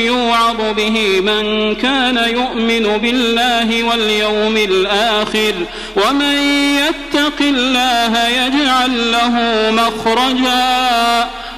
يوعظ به من كان يؤمن بالله واليوم الآخر. ومن يتق الله يجعل له مخرجا.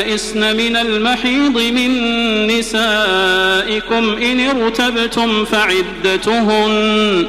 يئسن من المحيض من نسائكم إن ارتبتم فعدتهن.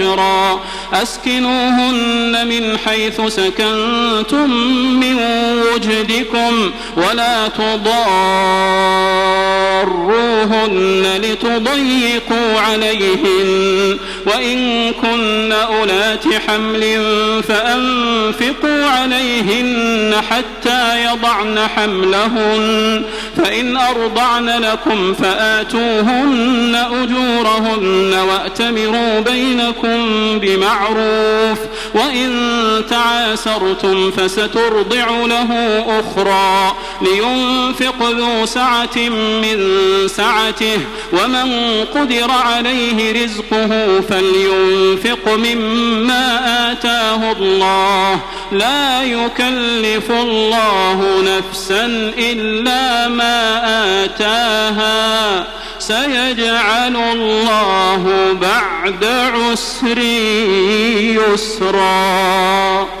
أسكنوهن من حيث سكنتم من وجدكم ولا تضاروهن لتضيقوا عليهن. وإن كن أولات حمل فأنفقوا عليهن حتى يضعن حملهن فإن أرضعن لكم فآتوهن أجورهن وأتمروا بينكم بمعروف وإن تعاسرتم فسترضع له أخرى لينفق ذو سعة من سعته ومن قدر عليه رزقه فلينفق مما آتاه الله. لا يكلف الله نفسا إلا ما آتاها. سيجعل الله بعد عسر يسرا.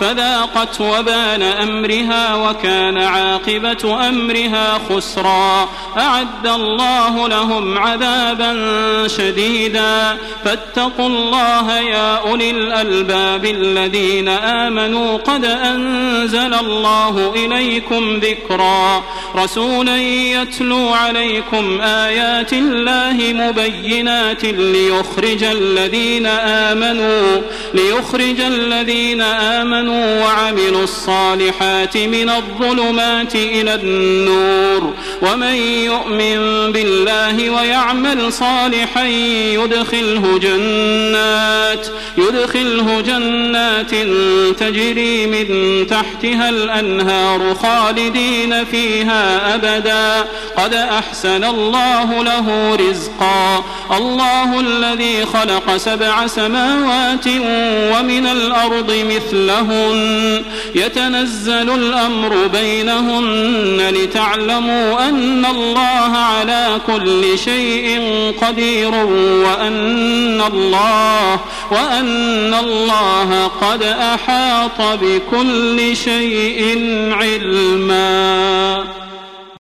فذاقت وبال أمرها وكان عاقبة أمرها خسرا. أعد الله لهم عذابا شديدا. فاتقوا الله يا أولي الألباب الذين آمنوا. قد أنزل الله إليكم ذكرا. رسولا يتلو عليكم آيات الله مبينات ليخرج الذين آمنوا. ليخرج الذين آمنوا وعملوا الصالحات من الظلمات إلى النور. ومن يؤمن بالله ويعمل صالحا يدخله جنات يدخله جنات تجري من تحتها الأنهار خالدين فيها أبدا. قد أحسن الله له رزقا. الله الذي خلق سبع سماوات ومن الأرض مثلهن يتنزل الأمر بينهن لتعلموا أن الله على كل شيء قدير وأن الله وأن الله قد أحاط بكل شيء علما.